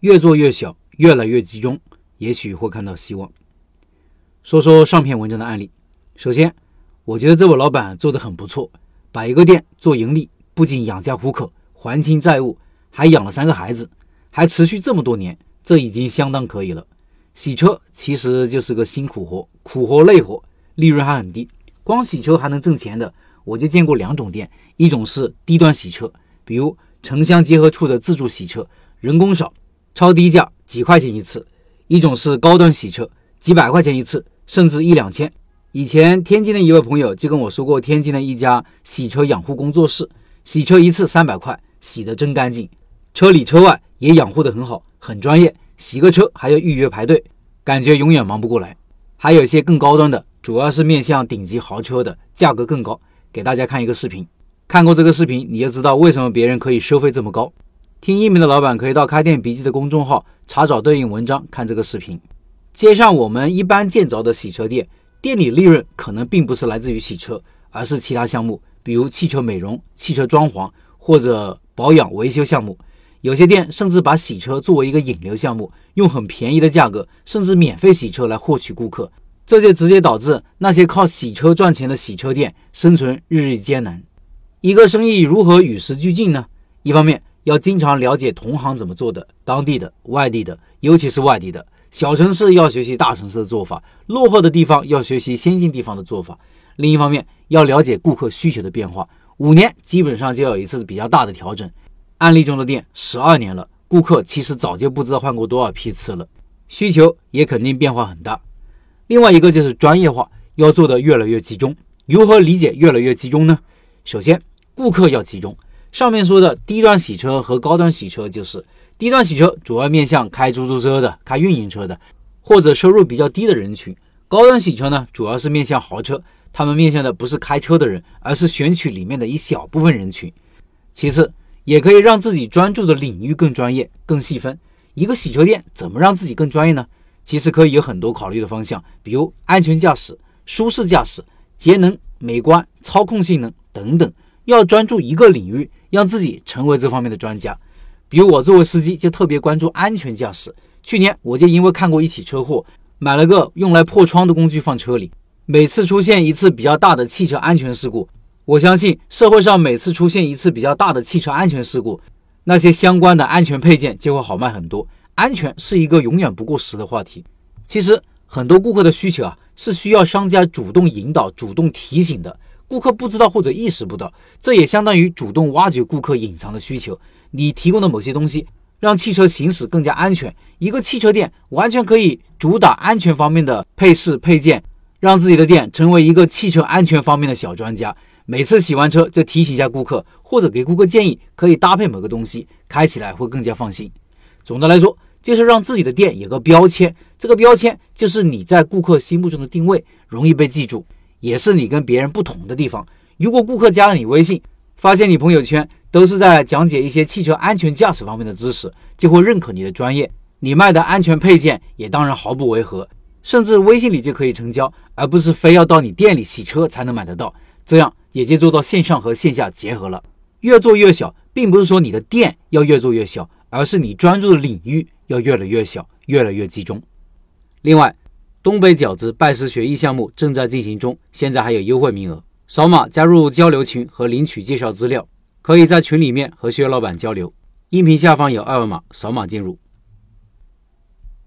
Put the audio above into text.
越做越小，越来越集中，也许会看到希望。说说上篇文章的案例。首先，我觉得这位老板做的很不错，把一个店做盈利，不仅养家糊口、还清债务，还养了三个孩子，还持续这么多年，这已经相当可以了。洗车其实就是个辛苦活，苦活累活，利润还很低。光洗车还能挣钱的，我就见过两种店，一种是低端洗车，比如城乡结合处的自助洗车，人工少，超低价，几块钱一次；一种是高端洗车，几百块钱一次，甚至一两千。以前天津的一位朋友就跟我说过，天津的一家洗车养护工作室，洗车一次三百块，洗得真干净，车里车外也养护得很好，很专业。洗个车还要预约排队，感觉永远忙不过来。还有一些更高端的，主要是面向顶级豪车的，价格更高。给大家看一个视频，看过这个视频，你就知道为什么别人可以收费这么高。听音频的老板可以到开店笔记的公众号查找对应文章看这个视频。街上我们一般见着的洗车店，店里利润可能并不是来自于洗车，而是其他项目，比如汽车美容、汽车装潢或者保养维修项目。有些店甚至把洗车作为一个引流项目，用很便宜的价格，甚至免费洗车来获取顾客，这就直接导致那些靠洗车赚钱的洗车店生存日益艰难。一个生意如何与时俱进呢？一方面要经常了解同行怎么做的，当地的、外地的，尤其是外地的。小城市要学习大城市的做法，落后的地方要学习先进地方的做法。另一方面要了解顾客需求的变化，五年基本上就要有一次比较大的调整。案例中的店十二年了，顾客其实早就不知道换过多少批次了，需求也肯定变化很大。另外一个就是专业化，要做的越来越集中。如何理解越来越集中呢？首先，顾客要集中。上面说的低端洗车和高端洗车，就是低端洗车主要面向开出租车的、开运营车的，或者收入比较低的人群；高端洗车呢，主要是面向豪车，他们面向的不是开车的人，而是选取里面的一小部分人群。其次，也可以让自己专注的领域更专业、更细分。一个洗车店怎么让自己更专业呢？其实可以有很多考虑的方向，比如安全驾驶、舒适驾驶、节能、美观、操控性能等等。要专注一个领域，让自己成为这方面的专家。比如我作为司机就特别关注安全驾驶。去年我就因为看过一起车祸，买了个用来破窗的工具放车里。每次出现一次比较大的汽车安全事故。我相信社会上每次出现一次比较大的汽车安全事故，那些相关的安全配件就会好卖很多。安全是一个永远不过时的话题。其实很多顾客的需求啊，是需要商家主动引导、主动提醒的。顾客不知道或者意识不到，这也相当于主动挖掘顾客隐藏的需求。你提供的某些东西，让汽车行驶更加安全。一个汽车店完全可以主打安全方面的配饰配件，让自己的店成为一个汽车安全方面的小专家。每次洗完车就提醒一下顾客，或者给顾客建议可以搭配某个东西，开起来会更加放心。总的来说，就是让自己的店有个标签，这个标签就是你在顾客心目中的定位，容易被记住，也是你跟别人不同的地方。如果顾客加了你微信，发现你朋友圈都是在讲解一些汽车安全驾驶方面的知识，就会认可你的专业，你卖的安全配件也当然毫不违和，甚至微信里就可以成交，而不是非要到你店里洗车才能买得到。这样。也就做到线上和线下结合了，越做越小，并不是说你的店要越做越小，而是你专注的领域要越来越小，越来越集中。另外，东北饺子拜师学艺项目正在进行中，现在还有优惠名额，扫码加入交流群和领取介绍资料，可以在群里面和薛老板交流。音频下方有二维码，扫码进入。